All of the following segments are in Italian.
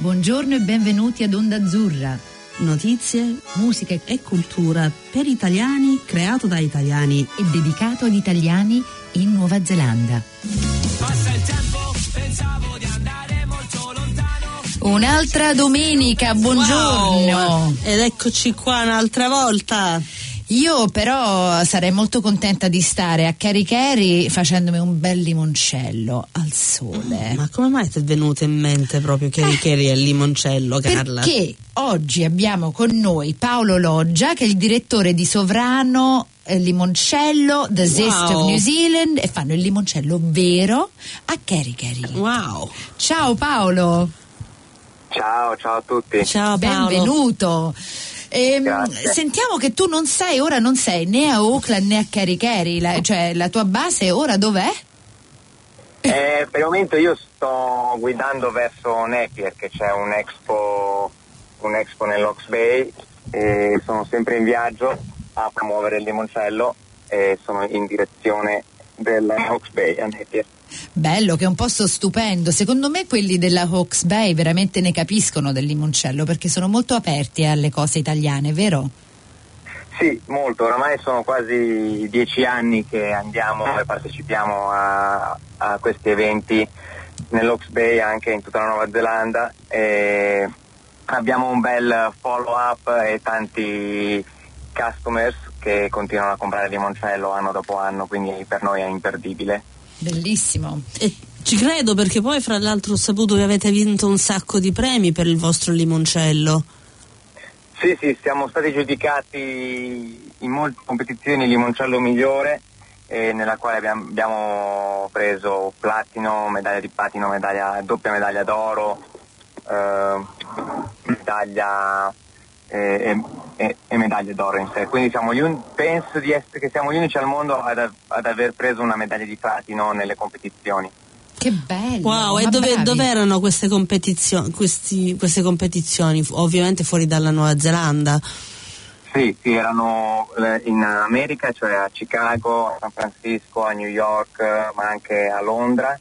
Buongiorno e benvenuti ad Onda Azzurra. Notizie, musica e cultura per italiani, creato da italiani e dedicato ad italiani in Nuova Zelanda. Passa il tempo, pensavo di andare molto lontano. Un'altra domenica, buongiorno. Wow. Ed eccoci qua un'altra volta. Io però sarei molto contenta di stare a Caricari facendomi un bel limoncello al sole. Ma come mai ti è venuto in mente proprio Caricari eh, e il limoncello, Carla? Perché oggi abbiamo con noi Paolo Loggia, che è il direttore di Sovrano eh, limoncello The Zest wow. of New Zealand e fanno il limoncello vero a Caricari. Wow! Ciao Paolo! Ciao, ciao a tutti. Ciao Paolo. Benvenuto. Ehm, sentiamo che tu non sei, ora non sei né a Auckland né a Kerikeri, la, cioè la tua base ora dov'è? Eh, per il momento io sto guidando verso Napier che c'è un expo, un expo nell'Ox Bay e sono sempre in viaggio a promuovere il limoncello e sono in direzione dell'Ox Bay a Napier. Bello, che è un posto stupendo. Secondo me quelli della Hawks Bay veramente ne capiscono del limoncello perché sono molto aperti alle cose italiane, vero? Sì, molto. Oramai sono quasi dieci anni che andiamo e partecipiamo a, a questi eventi nell'Hawks Bay anche in tutta la Nuova Zelanda. E abbiamo un bel follow up e tanti customers che continuano a comprare limoncello anno dopo anno, quindi per noi è imperdibile. Bellissimo. E ci credo perché poi fra l'altro ho saputo che avete vinto un sacco di premi per il vostro limoncello. Sì, sì, siamo stati giudicati in molte competizioni il limoncello migliore eh, nella quale abbiamo, abbiamo, preso platino, medaglia di platino, medaglia, doppia medaglia d'oro, eh, medaglia e, e, e, medaglie d'oro in sé. Quindi un, penso di essere che siamo gli unici al mondo ad, ad, aver preso una medaglia di platino nelle competizioni. Che bello! Wow, e dove, dove, erano queste, competizio- questi, queste competizioni? Ovviamente fuori dalla Nuova Zelanda. Sì, sì, erano eh, in America, cioè a Chicago, a San Francisco, a New York, ma anche a Londra,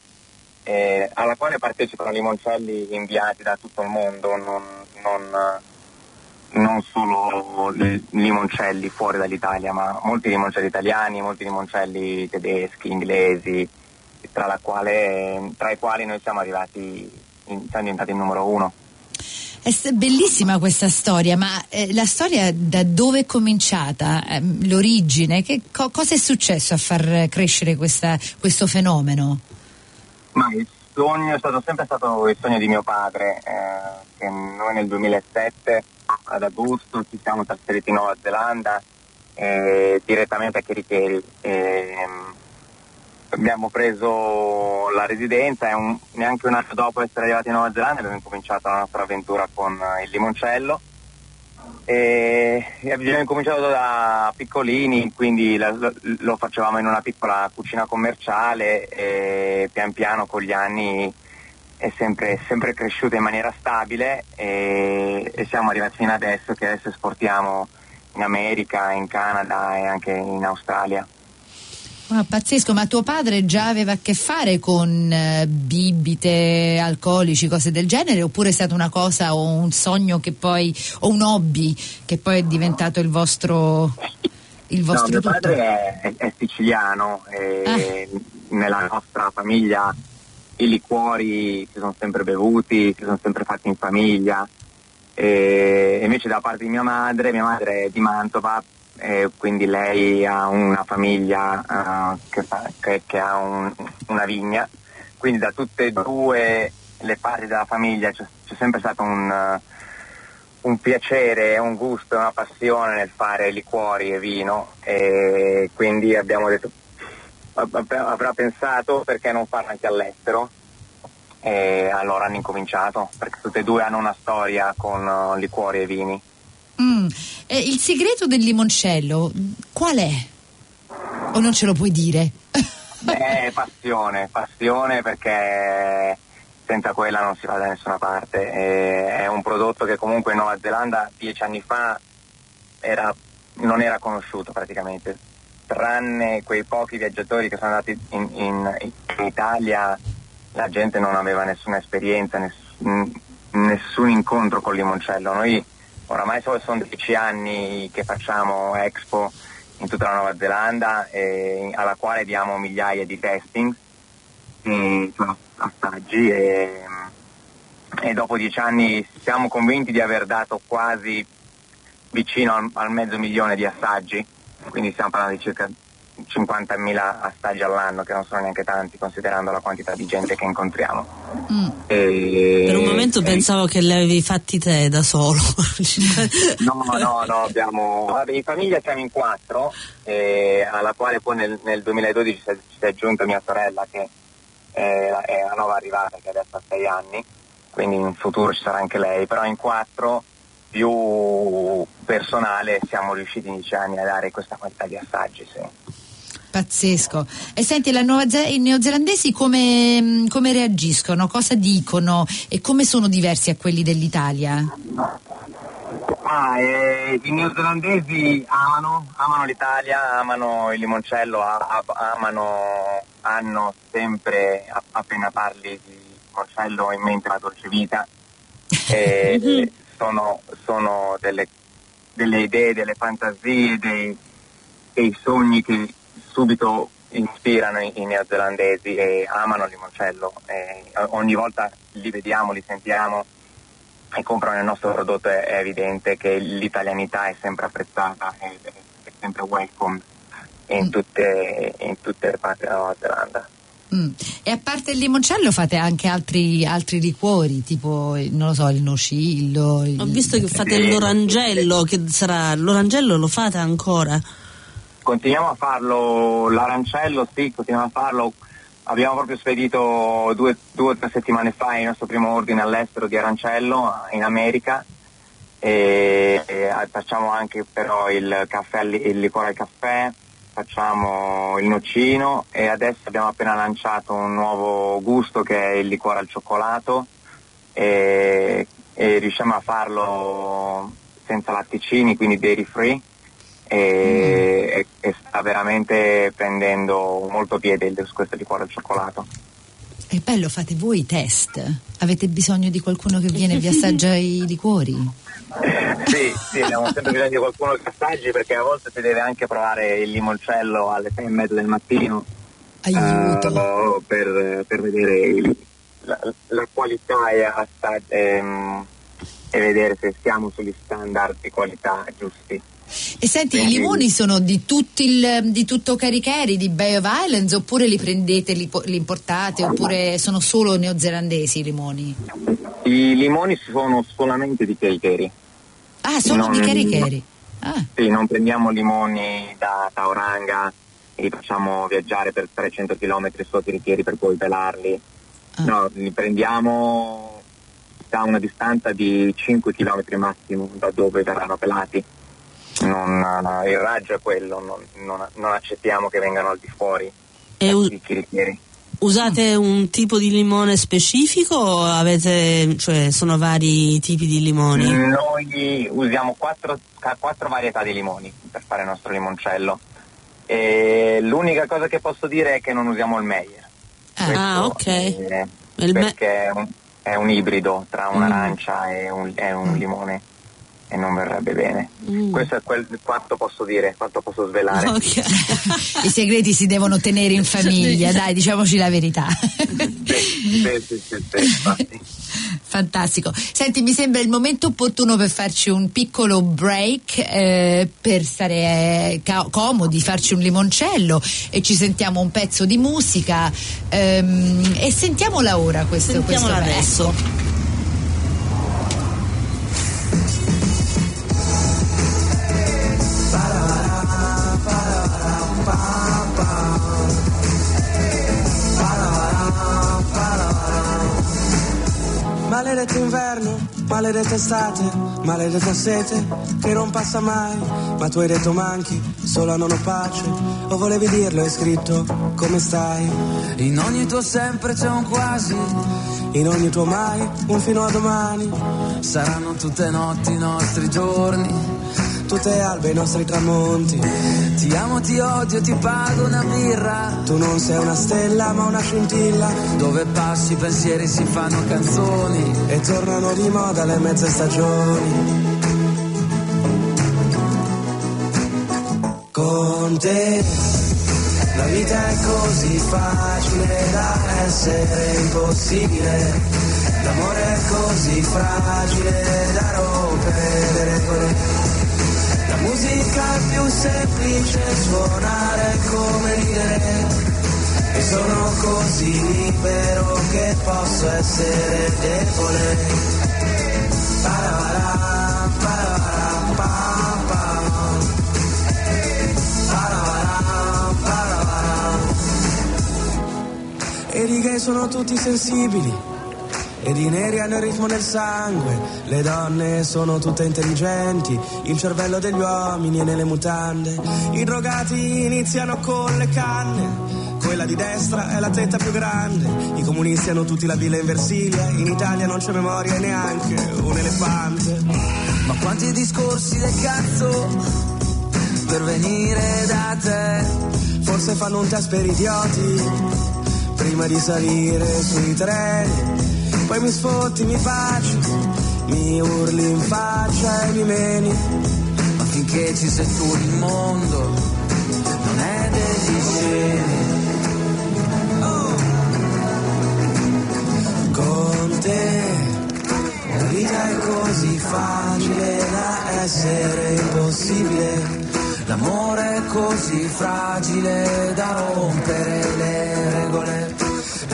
eh, alla quale partecipano limoncelli inviati da tutto il mondo, non, non non solo limoncelli fuori dall'Italia, ma molti limoncelli italiani, molti limoncelli tedeschi, inglesi, tra, quale, tra i quali noi siamo arrivati, siamo diventati il numero uno. È bellissima questa storia, ma eh, la storia da dove è cominciata, eh, l'origine, che, co- cosa è successo a far crescere questa, questo fenomeno? Ma il sogno è stato sempre stato il sogno di mio padre, eh, che noi nel 2007 ad agosto ci siamo trasferiti in Nuova Zelanda eh, direttamente a Kerikeri. Eh, abbiamo preso la residenza e un, neanche un anno dopo essere arrivati in Nuova Zelanda abbiamo cominciato la nostra avventura con il limoncello. E abbiamo cominciato da piccolini, quindi lo facevamo in una piccola cucina commerciale e pian piano con gli anni è sempre, sempre cresciuta in maniera stabile e, e, siamo arrivati fino adesso che adesso esportiamo in America, in Canada e anche in Australia. Ah, pazzesco, ma tuo padre già aveva a che fare con eh, bibite, alcolici, cose del genere oppure è stata una cosa o un sogno che poi, o un hobby che poi è diventato il vostro, il vostro no, mio padre è, è siciliano e ah. nella nostra famiglia i liquori si sono sempre bevuti, si sono sempre fatti in famiglia. E invece da parte di mia madre, mia madre è di Mantova, quindi lei ha una famiglia uh, che, fa, che, che, ha un, una vigna, quindi da tutte e due le parti della famiglia c'è, c'è sempre stato un, un piacere, un gusto e una passione nel fare liquori e vino. E quindi abbiamo detto avrà pensato perché non farlo anche all'estero e allora hanno incominciato perché tutte e due hanno una storia con uh, liquori e vini. Mm. Eh, il segreto del limoncello qual è? O non ce lo puoi dire? Beh, passione, passione perché senza quella non si va da nessuna parte. E è un prodotto che comunque in Nuova Zelanda dieci anni fa era, non era conosciuto praticamente tranne quei pochi viaggiatori che sono andati in, in, in Italia, la gente non aveva nessuna esperienza, ness, nessun incontro con limoncello. Noi oramai sono dieci anni che facciamo Expo in tutta la Nuova Zelanda eh, alla quale diamo migliaia di testing, e, assaggi e, e, dopo dieci anni siamo convinti di aver dato quasi vicino al, al mezzo milione di assaggi, quindi stiamo parlando di circa 50.000 assaggi all'anno, che non sono neanche tanti considerando la quantità di gente che incontriamo. Mm. E, per un momento e, pensavo che li avevi fatti te da solo. no, no, no, abbiamo... Vabbè, in famiglia siamo in quattro, eh, alla quale poi nel, nel 2012 si è, aggiunta mia sorella che è, è la nuova arrivata, che adesso ha sei anni, quindi in futuro ci sarà anche lei, però in quattro più personale siamo riusciti in dieci anni a dare questa quantità di assaggi. Sì. Pazzesco. E senti, Ze- i neozelandesi come, mm, come, reagiscono? Cosa dicono? E come sono diversi a quelli dell'Italia? Ah, eh, I neozelandesi amano, amano l'Italia, amano il limoncello, amano, hanno sempre, appena parli di limoncello, in mente la dolce vita. E sono, sono delle, delle, idee, delle fantasie, dei, dei sogni che subito ispirano i, i neozelandesi e amano il limoncello. E ogni volta li vediamo, li sentiamo e comprano il nostro prodotto è, è evidente che l'italianità è sempre apprezzata, è, è sempre welcome in mm. tutte, in tutte le parti della Nuova Zelanda. Mm. E a parte il limoncello fate anche altri, altri liquori, tipo non lo so, il nocillo. Il... Ho visto che fate l'orangello, che sarà l'orangello lo fate ancora? Continuiamo a farlo, l'arancello sì, continuiamo a farlo. Abbiamo proprio spedito due, o tre settimane fa il nostro primo ordine all'estero di arancello in America e, e facciamo anche però il caffè, il liquore al caffè, facciamo il nocino e adesso abbiamo appena lanciato un nuovo gusto che è il liquore al cioccolato e, e riusciamo a farlo senza latticini, quindi dairy free e, mm. e, sta veramente prendendo molto piede questo liquore al cioccolato. È bello, fate voi i test? Avete bisogno di qualcuno che viene e vi assaggia i liquori? sì, sì, abbiamo sempre bisogno di qualcuno che assaggi perché a volte si deve anche provare il limoncello alle 6 e mezza del mattino uh, per, per, vedere il, la, la, qualità e, assag- ehm, e vedere se siamo sugli standard di qualità giusti. E senti, i limoni sono di, il, di, tutto Caricheri, di Bay of Islands, oppure li prendete, li, li importate, oppure sono solo neozelandesi i limoni? I limoni sono solamente di Caricheri. Ah, solo non, di Caricheri? Ah. Sì, non prendiamo limoni da Tauranga e li facciamo viaggiare per 300 km sotto i richieri per poi pelarli. Ah. No, li prendiamo da una distanza di 5 km massimo da dove verranno pelati non, no, il raggio è quello, non, non, non, accettiamo che vengano al di fuori. E us- usate un tipo di limone specifico o avete, cioè, sono vari tipi di limoni? Noi usiamo quattro, quattro varietà di limoni per fare il nostro limoncello. E l'unica cosa che posso dire è che non usiamo il Meyer. Ah, ok. È, perché è un, è un, ibrido tra un'arancia mm. e un, e un limone e non verrebbe bene. Mm. Questo è quel, quanto posso dire, quanto posso svelare. Okay. I segreti si devono tenere in famiglia, dai, diciamoci la verità. sì, sì, sì, sì Fantastico. Senti, mi sembra il momento opportuno per farci un piccolo break, eh, per stare eh, ca- comodi, farci un limoncello e ci sentiamo un pezzo di musica ehm, e sentiamola ora questo, Sentiamola questo adesso. Maledetto inverno, maledetta estate, maledetta sete che non passa mai. Ma tu hai detto manchi, sola non ho pace. O volevi dirlo, hai scritto come stai. In ogni tuo sempre c'è un quasi. In ogni tuo mai, un fino a domani. Saranno tutte notti i nostri giorni tutte albe i nostri tramonti. Ti amo, ti odio, ti pago una birra. Tu non sei una stella ma una scintilla. Dove passi i pensieri si fanno canzoni. E tornano di moda le mezze stagioni. Con te la vita è così facile da essere impossibile. L'amore è così fragile da rompere semplice, suonare come ridere. E sono così libero che posso essere debole. Paravarà, pam, pam. Paravarà, paravarà. Ed i gay sono tutti sensibili. Ed i neri hanno il ritmo del sangue, le donne sono tutte intelligenti, il cervello degli uomini è nelle mutande, i drogati iniziano con le canne, quella di destra è la tetta più grande, i comunisti hanno tutti la bile in Versilia, in Italia non c'è memoria e neanche un elefante. Ma quanti discorsi del cazzo per venire da te? Forse fanno un test per idioti, prima di salire sui treni, poi mi sfotti, mi baci, mi urli in faccia e mi meni. Ma finché ci sei tu il mondo non è degli scemi. Con te la vita è così facile da essere impossibile. L'amore è così fragile da rompere le regole.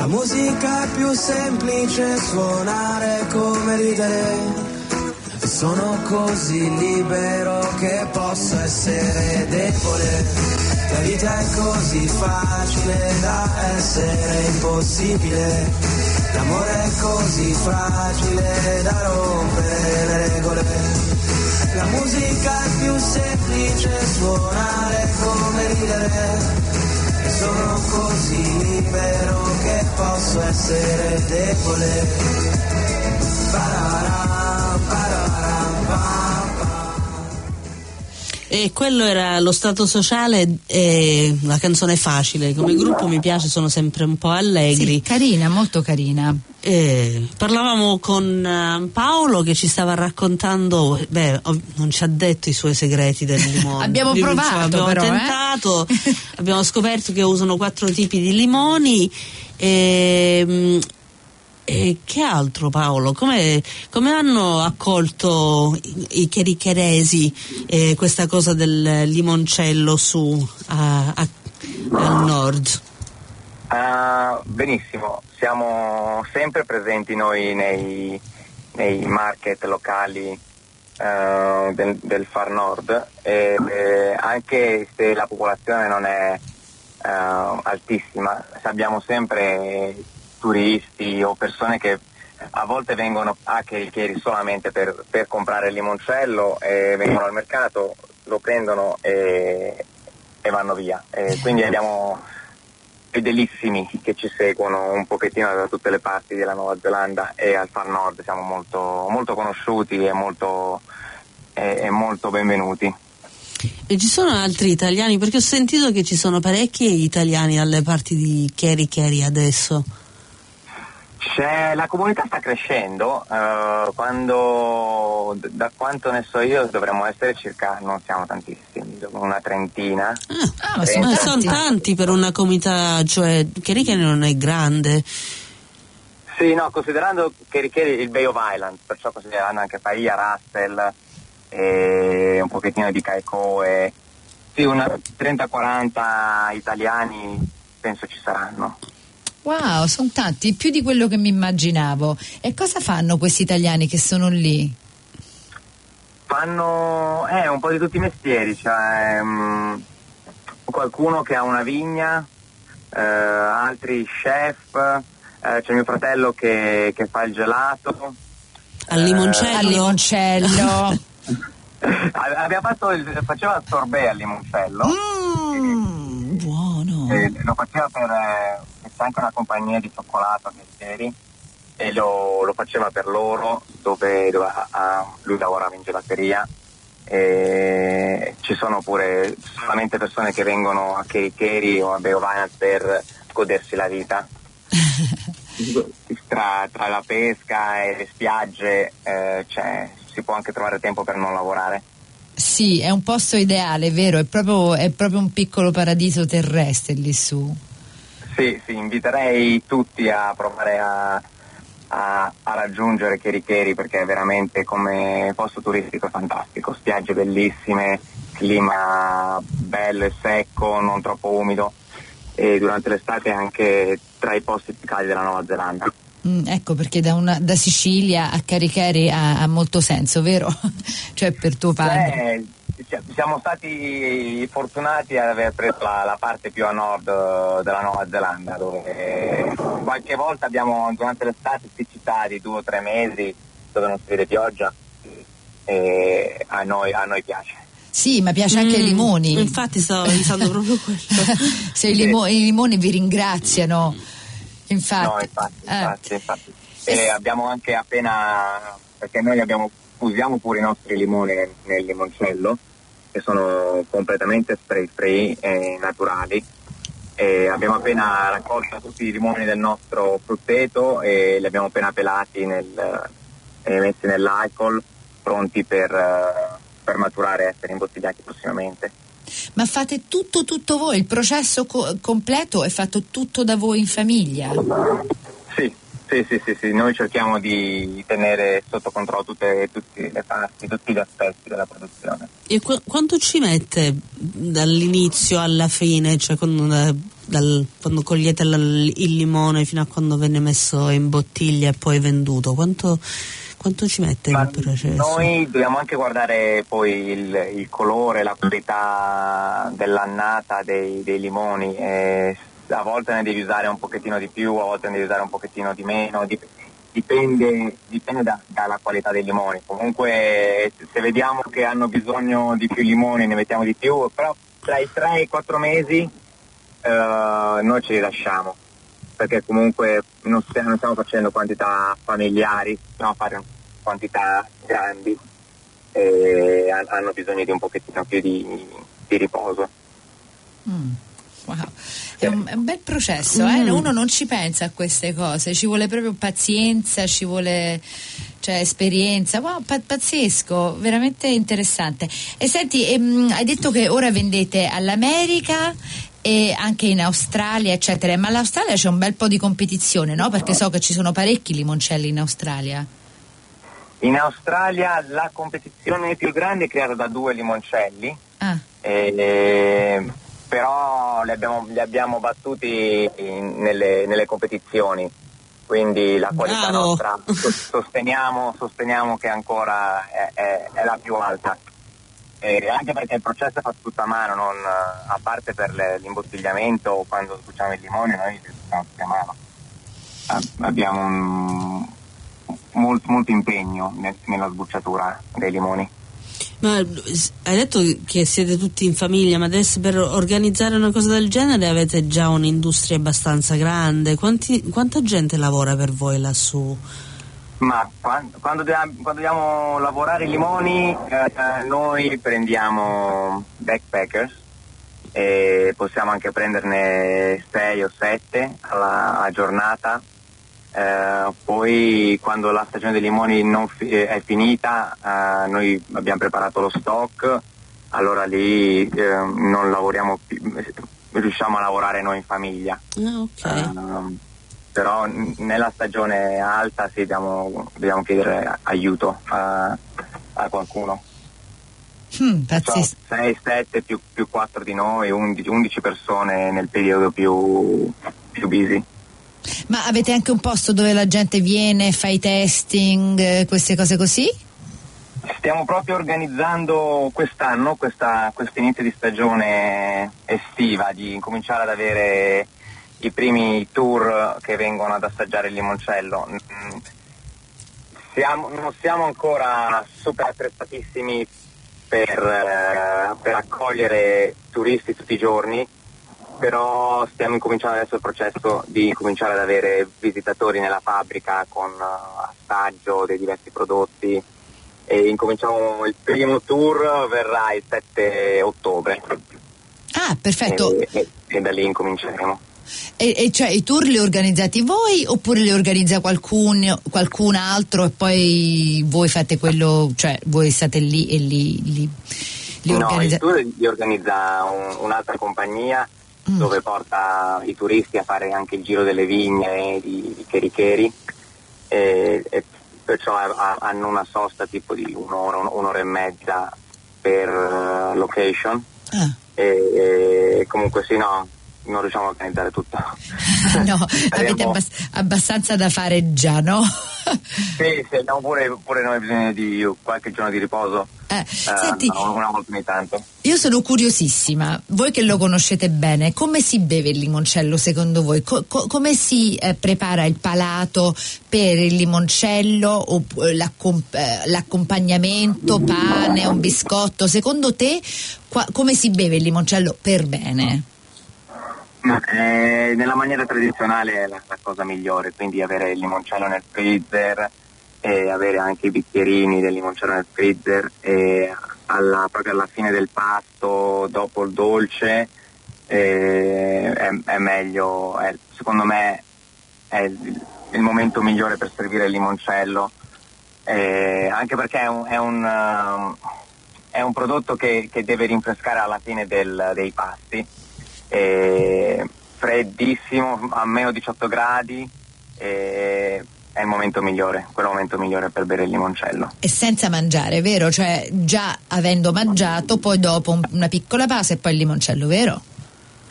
La musica più semplice, suonare come ridere. E sono così libero che posso essere debole. La vita è così facile da essere impossibile. L'amore è così fragile da rompere le regole. La musica è più semplice, suonare come ridere. E sono così posso essere debole. Pararam, E quello era lo stato sociale e la canzone facile. Come gruppo mi piace, sono sempre un po' allegri. Sì, carina, molto carina. Eh, parlavamo con eh, Paolo che ci stava raccontando, beh, non ci ha detto i suoi segreti del limone. Abbiamo Lui, provato, insomma, abbiamo però, eh. tentato, abbiamo scoperto che usano quattro tipi di limoni. E, e che altro Paolo? Come, come hanno accolto i, chericheresi eh, questa cosa del limoncello su a- a- al nord? Ah, benissimo, siamo sempre presenti noi nei, nei market locali eh, del, del Far Nord e, e anche se la popolazione non è eh, altissima, abbiamo sempre turisti o persone che a volte vengono a Cherichieri solamente per, per comprare il limoncello e vengono al mercato, lo prendono e, e vanno via. E quindi abbiamo fedelissimi che ci seguono un pochettino da tutte le parti della Nuova Zelanda e al Far Nord siamo molto, molto conosciuti e molto, e- e molto benvenuti. E ci sono altri italiani? Perché ho sentito che ci sono parecchi italiani alle parti di Keri adesso. C'è, la comunità sta crescendo, eh, quando, da quanto ne so io dovremmo essere circa, non siamo tantissimi, una trentina. Ah, ma sono Ma sono tanti. per una comunità, cioè Keri non è grande. Sì, no, considerando che richiede il Bay of Islands, perciò considerando anche Paia, Russell e un pochettino di Caicoe, sì, una 30-40 italiani penso ci saranno. Wow, sono tanti, più di quello che mi immaginavo. E cosa fanno questi italiani che sono lì? Fanno eh, un po' di tutti i mestieri, cioè mm, qualcuno che ha una vigna, eh, altri chef, eh, c'è mio fratello che, che fa il gelato. Al Eh, limoncello? Al limoncello. Fatto il, faceva il sorbet al limoncello. Mm, buono. Lo faceva per eh, c'è anche una compagnia di cioccolato che ieri e lo, lo faceva per loro dove, dove ah, lui lavorava in gelateria E ci sono pure solamente persone che vengono a Kerikeri o a Beovana per godersi la vita. tra, tra, la pesca e le spiagge eh, si può anche trovare tempo per non lavorare. Sì, è un posto ideale, vero? È proprio, è proprio un piccolo paradiso terrestre lì su. Sì, sì, inviterei tutti a provare a, a, a raggiungere Kerikeri perché è veramente come posto turistico fantastico, spiagge bellissime, clima bello e secco, non troppo umido e durante l'estate anche tra i posti più caldi della Nuova Zelanda. Mm, ecco perché da, una, da, Sicilia a Caricari ha, ha, molto senso, vero? cioè per tuo padre. Eh, siamo stati fortunati ad aver preso la, la, parte più a nord eh, della Nuova Zelanda, dove qualche volta abbiamo durante l'estate siccità di due o tre mesi dove non si vede pioggia e a noi, a noi piace. Sì, ma piace anche mm, i limoni. Infatti stavo pensando proprio quello. Se i, limo- i, limoni vi ringraziano. Infatti. No, infatti, infatti, eh. infatti. E abbiamo anche appena, perché noi abbiamo, usiamo pure i nostri limoni nel, nel limoncello, che sono completamente spray free e naturali. E abbiamo appena raccolto tutti i limoni del nostro frutteto e li abbiamo appena pelati nel, e messi nell'alcol, pronti per, per maturare e essere imbottigliati prossimamente. Ma fate tutto, tutto voi, il processo co- completo è fatto tutto da voi in famiglia? Sì, sì, sì, sì, sì. noi cerchiamo di tenere sotto controllo tutte, tutte, le parti, tutti gli aspetti della produzione. E qu- quanto ci mette dall'inizio alla fine, cioè quando, eh, dal, quando cogliete l- il limone fino a quando viene messo in bottiglia e poi venduto? Quanto quanto ci mette Ma il processo? Noi dobbiamo anche guardare poi il, il colore, la qualità dell'annata dei, dei limoni. E a volte ne devi usare un pochettino di più, a volte ne devi usare un pochettino di meno. Dipende, dipende da, dalla qualità dei limoni. Comunque se vediamo che hanno bisogno di più limoni ne mettiamo di più, però tra i 3 e i 4 mesi eh, noi ce li lasciamo perché comunque non stiamo, facendo quantità familiari, stiamo a fare quantità grandi e hanno bisogno di un pochettino più di, di riposo. Mm. Wow. È un, è un, bel processo, eh? mm. uno non ci pensa a queste cose, ci vuole proprio pazienza, ci vuole cioè, esperienza, wow, pazzesco, veramente interessante. E senti, ehm, hai detto che ora vendete all'America e anche in Australia, eccetera, ma l'Australia c'è un bel po' di competizione, no? Perché so che ci sono parecchi limoncelli in Australia. In Australia la competizione più grande è creata da due limoncelli, ah. e, però li abbiamo, li abbiamo battuti in, nelle, nelle, competizioni, quindi la qualità Bravo. nostra sosteniamo, sosteniamo, che ancora è, è, è la più alta. E anche perché il processo è fatto tutto a mano, non, a parte per le, l'imbottigliamento o quando sbucciamo il limone, noi li facciamo tutti a mano. Abbiamo un, molto, molto impegno nel, nella sbucciatura dei limoni. Ma hai detto che siete tutti in famiglia, ma adesso per organizzare una cosa del genere avete già un'industria abbastanza grande. Quanti, quanta gente lavora per voi lassù? Ma quando, quando, quando dobbiamo, lavorare i limoni eh, noi prendiamo backpackers e possiamo anche prenderne 6 o 7 alla giornata eh, poi quando la stagione dei limoni fi- è finita eh, noi abbiamo preparato lo stock, allora lì eh, non lavoriamo più, riusciamo a lavorare noi in famiglia. Ah, okay. Ehm, però nella stagione alta sì, dobbiamo, dobbiamo chiedere aiuto a, a qualcuno. Mm, 6, 7 più, più 4 di noi, 11, 11 persone nel periodo più, più busy. Ma avete anche un posto dove la gente viene, fa i testing, eh, queste cose così? Stiamo proprio organizzando quest'anno, questa, questo inizio di stagione estiva, di cominciare ad avere i primi tour che vengono ad assaggiare il limoncello. Mm, siamo, non siamo ancora super attrezzatissimi per, eh, per accogliere turisti tutti i giorni, però stiamo incominciando adesso il processo di cominciare ad avere visitatori nella fabbrica con uh, assaggio dei diversi prodotti e incominciamo il primo tour verrà il 7 ottobre. Ah, perfetto. E, e, e da lì incominceremo. E, e, cioè i tour li organizzate voi oppure li organizza qualcun, qualcun altro e poi voi fate quello, cioè voi state lì e li, li, li organizzate? No, i tour li organizza un, un'altra compagnia mm. dove porta i turisti a fare anche il giro delle vigne di, di Chericheri e, e perciò ha, hanno una sosta tipo di un'ora, un'ora e mezza per uh, location ah. e, e comunque sì no non riusciamo a organizzare tutto. no, avete abbass- abbastanza da fare già, no? sì, sì, abbiamo pure, pure, noi bisogno di qualche giorno di riposo. Eh, eh, senti, una volta ogni tanto. Io sono curiosissima, voi che lo conoscete bene, come si beve il limoncello secondo voi? Co- co- come si eh, prepara il palato per il limoncello o l'accomp- eh, l'accompagnamento, pane, un biscotto? Secondo te qua- come si beve il limoncello per bene? Eh, nella maniera tradizionale è la, la, cosa migliore, quindi avere il limoncello nel freezer e avere anche i bicchierini del limoncello nel freezer e alla, proprio alla fine del pasto, dopo il dolce, eh, è, è, meglio, è, secondo me è il, il, momento migliore per servire il limoncello, eh, anche perché è un, un, uh, un prodotto che, che, deve rinfrescare alla fine del, dei pasti eh, freddissimo a meno 18 gradi eh, è il momento migliore, quel momento migliore per bere il limoncello. E senza mangiare, vero? Cioè già avendo mangiato, poi dopo un, una piccola pausa e poi il limoncello, vero?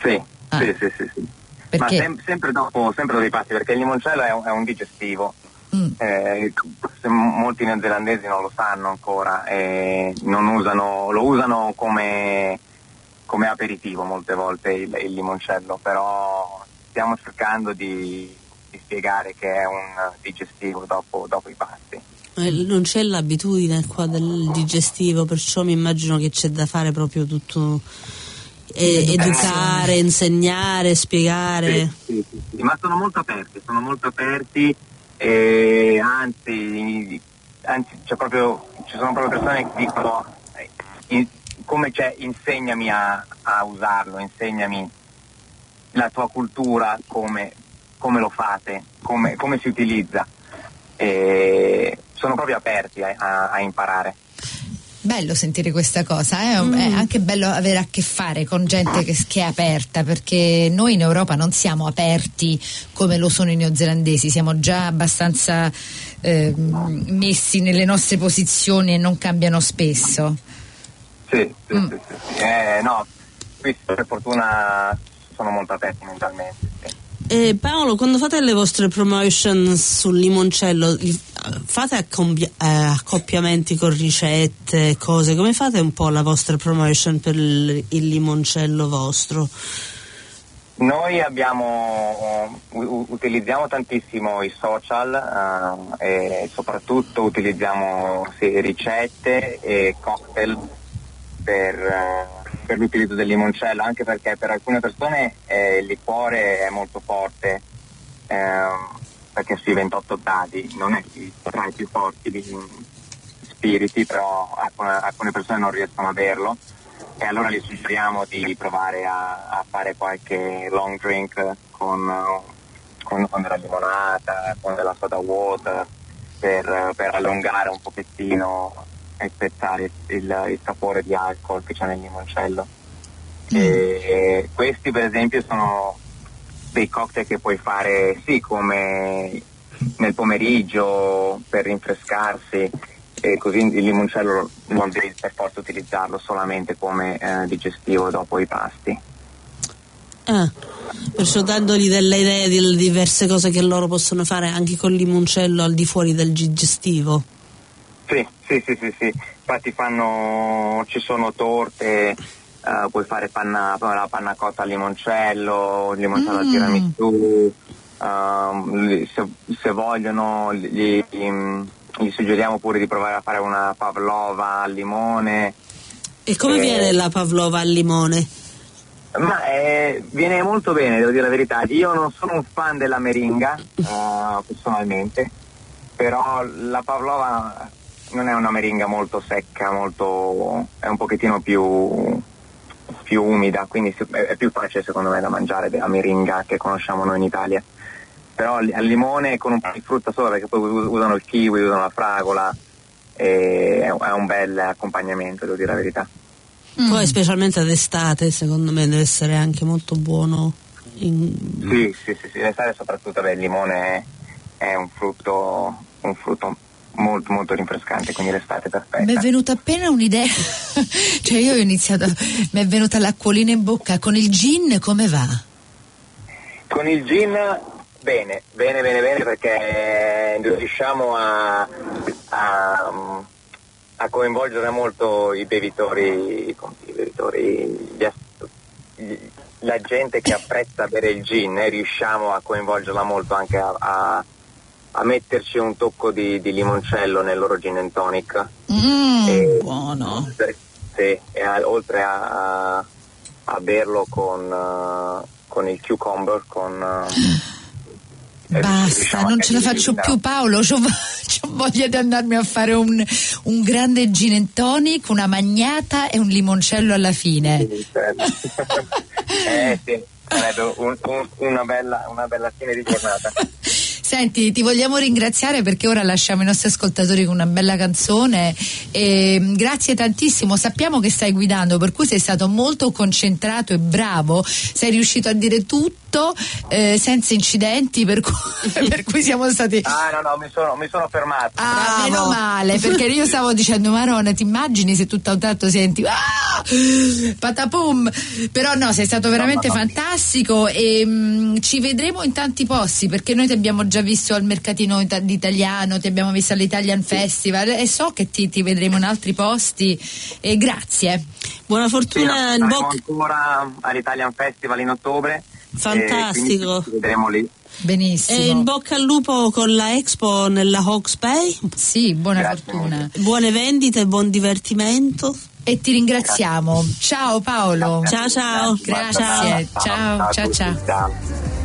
Sì, ah. sì, sì, sì, sì. Ma sem- sempre dopo, sempre dopo i pasti, perché il limoncello è un, è un digestivo. Mm. Eh, molti neozelandesi non lo sanno ancora, eh, non usano, lo usano come come aperitivo molte volte il, il limoncello, però stiamo cercando di, di, spiegare che è un digestivo dopo, dopo i pasti. Eh, non c'è l'abitudine qua del digestivo, perciò mi immagino che c'è da fare proprio tutto eh, educare, insegnare, spiegare. Sì, sì, sì, ma sono molto aperti, sono molto aperti e anzi, anzi proprio, ci sono proprio persone che dicono eh, come c'è insegnami a, a, usarlo, insegnami la tua cultura, come, come lo fate, come, come, si utilizza. E sono proprio aperti a, a, a imparare. Bello sentire questa cosa, eh? mm. è anche bello avere a che fare con gente che, che, è aperta, perché noi in Europa non siamo aperti come lo sono i neozelandesi, siamo già abbastanza eh, messi nelle nostre posizioni e non cambiano spesso. Sì, sì, mm. sì, sì, eh, no, qui per fortuna sono molto aperti mentalmente. Sì. Eh, Paolo, quando fate le vostre promotion sul limoncello, fate accompi- eh, accoppiamenti con ricette, cose, come fate un po' la vostra promotion per il, il limoncello vostro? Noi abbiamo, uh, utilizziamo tantissimo i social uh, e soprattutto utilizziamo sì, ricette e cocktail per, eh, per l'utilizzo del limoncello, anche perché per alcune persone eh, il liquore è molto forte, eh, perché sui 28 gradi non è tra i più forti di spiriti, però alcune, alcune persone non riescono a berlo. E allora gli suggeriamo di provare a, a fare qualche long drink con, con, con, della limonata, con della soda water per, per allungare un pochettino e spezzare il, il, sapore di alcol che c'è nel limoncello. Mm. E questi per esempio sono dei cocktail che puoi fare sì come nel pomeriggio per rinfrescarsi e così il limoncello non devi per forza utilizzarlo solamente come eh, digestivo dopo i pasti. Ah, perciò dandogli delle idee di diverse cose che loro possono fare anche col limoncello al di fuori del digestivo. Sì, sì, sì, sì, sì. infatti fanno, ci sono torte, uh, puoi fare panna, la panna cotta al limoncello, il limoncello mm. al tiramisù, uh, se, se, vogliono gli, gli, suggeriamo pure di provare a fare una pavlova al limone. E come e... viene la pavlova al limone? Ma eh, viene molto bene, devo dire la verità. Io non sono un fan della meringa, uh, personalmente, però la pavlova non è una meringa molto secca, molto, è un pochettino più, più umida, quindi è, più facile secondo me da mangiare della meringa che conosciamo noi in Italia. Però al limone con un po' di frutta sopra, perché poi us- usano il kiwi, usano la fragola, e è, è un bel accompagnamento, devo dire la verità. Mm. Poi specialmente d'estate secondo me deve essere anche molto buono. in- Sì, sì, sì, sì, l'estate soprattutto beh, il limone è, è un frutto, un frutto molto molto rinfrescante, quindi l'estate è perfetta. Mi è venuta appena un'idea, cioè io ho iniziato, mi è venuta l'acquolina in bocca, con il gin come va? Con il gin bene, bene, bene, bene perché riusciamo a, a, a coinvolgere molto i bevitori, i bevitori gli la gente che apprezza bere il gin e riusciamo a coinvolgerla molto anche a, a- a metterci un tocco di, di limoncello nel loro gin and tonic. Mm, E- buono. Sì, e a- oltre a, a- berlo con, eh, con il cucumber, con... eh, Basta, diciamo non ce la faccio più Paolo, c'ho voglia di andarmi a fare un, un grande gin and tonic, una magnata e un limoncello alla fine. eh sì, sarebbe un- un- una, bella, una bella fine di giornata. Senti, ti vogliamo ringraziare perché ora lasciamo i nostri ascoltatori con una bella canzone. E, mm, grazie tantissimo. Sappiamo che stai guidando, per cui sei stato molto concentrato e bravo. Sei riuscito a dire tutto eh, senza incidenti, per cui, per cui siamo stati. Ah no no, mi sono, mi sono fermato. Ah, Bravo. meno male, perché io stavo dicendo, Marona, ti immagini se tutto a un tratto senti ah, patapum. Però no, sei stato veramente no, no. fantastico e mm, ci vedremo in tanti posti perché noi ti abbiamo già visto al mercatino ita- d'italiano, ti abbiamo visto all'Italian Festival e so che ti, ti vedremo in altri posti e grazie. Buona Sì, no, fortuna in saremo bocca. ancora all'Italian Festival in ottobre. Fantastico. vedremo lì. Benissimo. E in bocca al lupo con la Expo nella Hawks Bay. sì, buona Grazie fortuna. Buone vendite e buon divertimento. E ti ringraziamo. Ciao Paolo. Ciao ciao. Grazie. Ciao, ciao, ciao. ciao.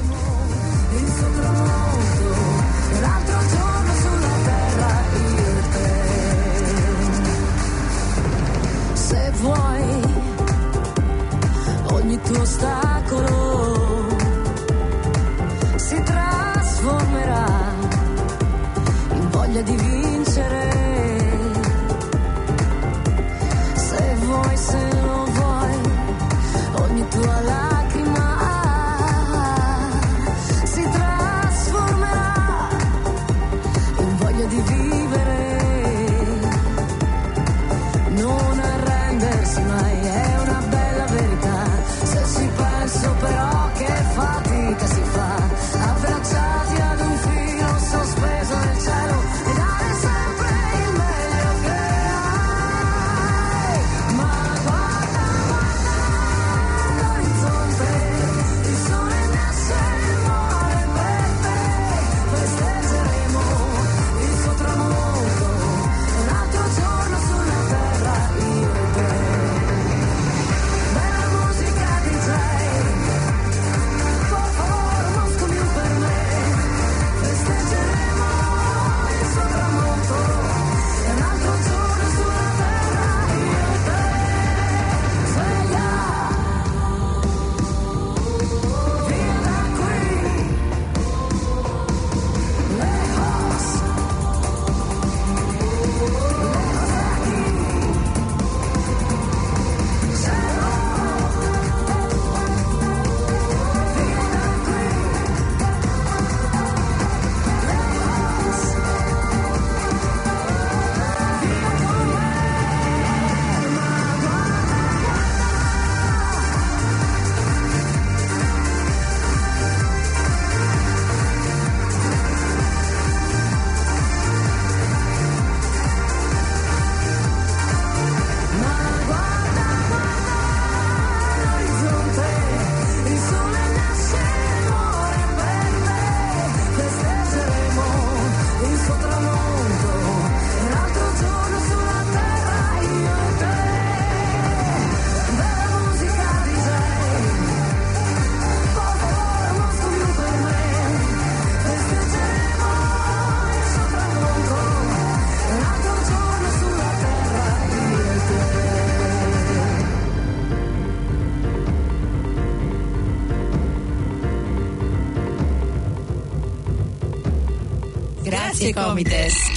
Show me this.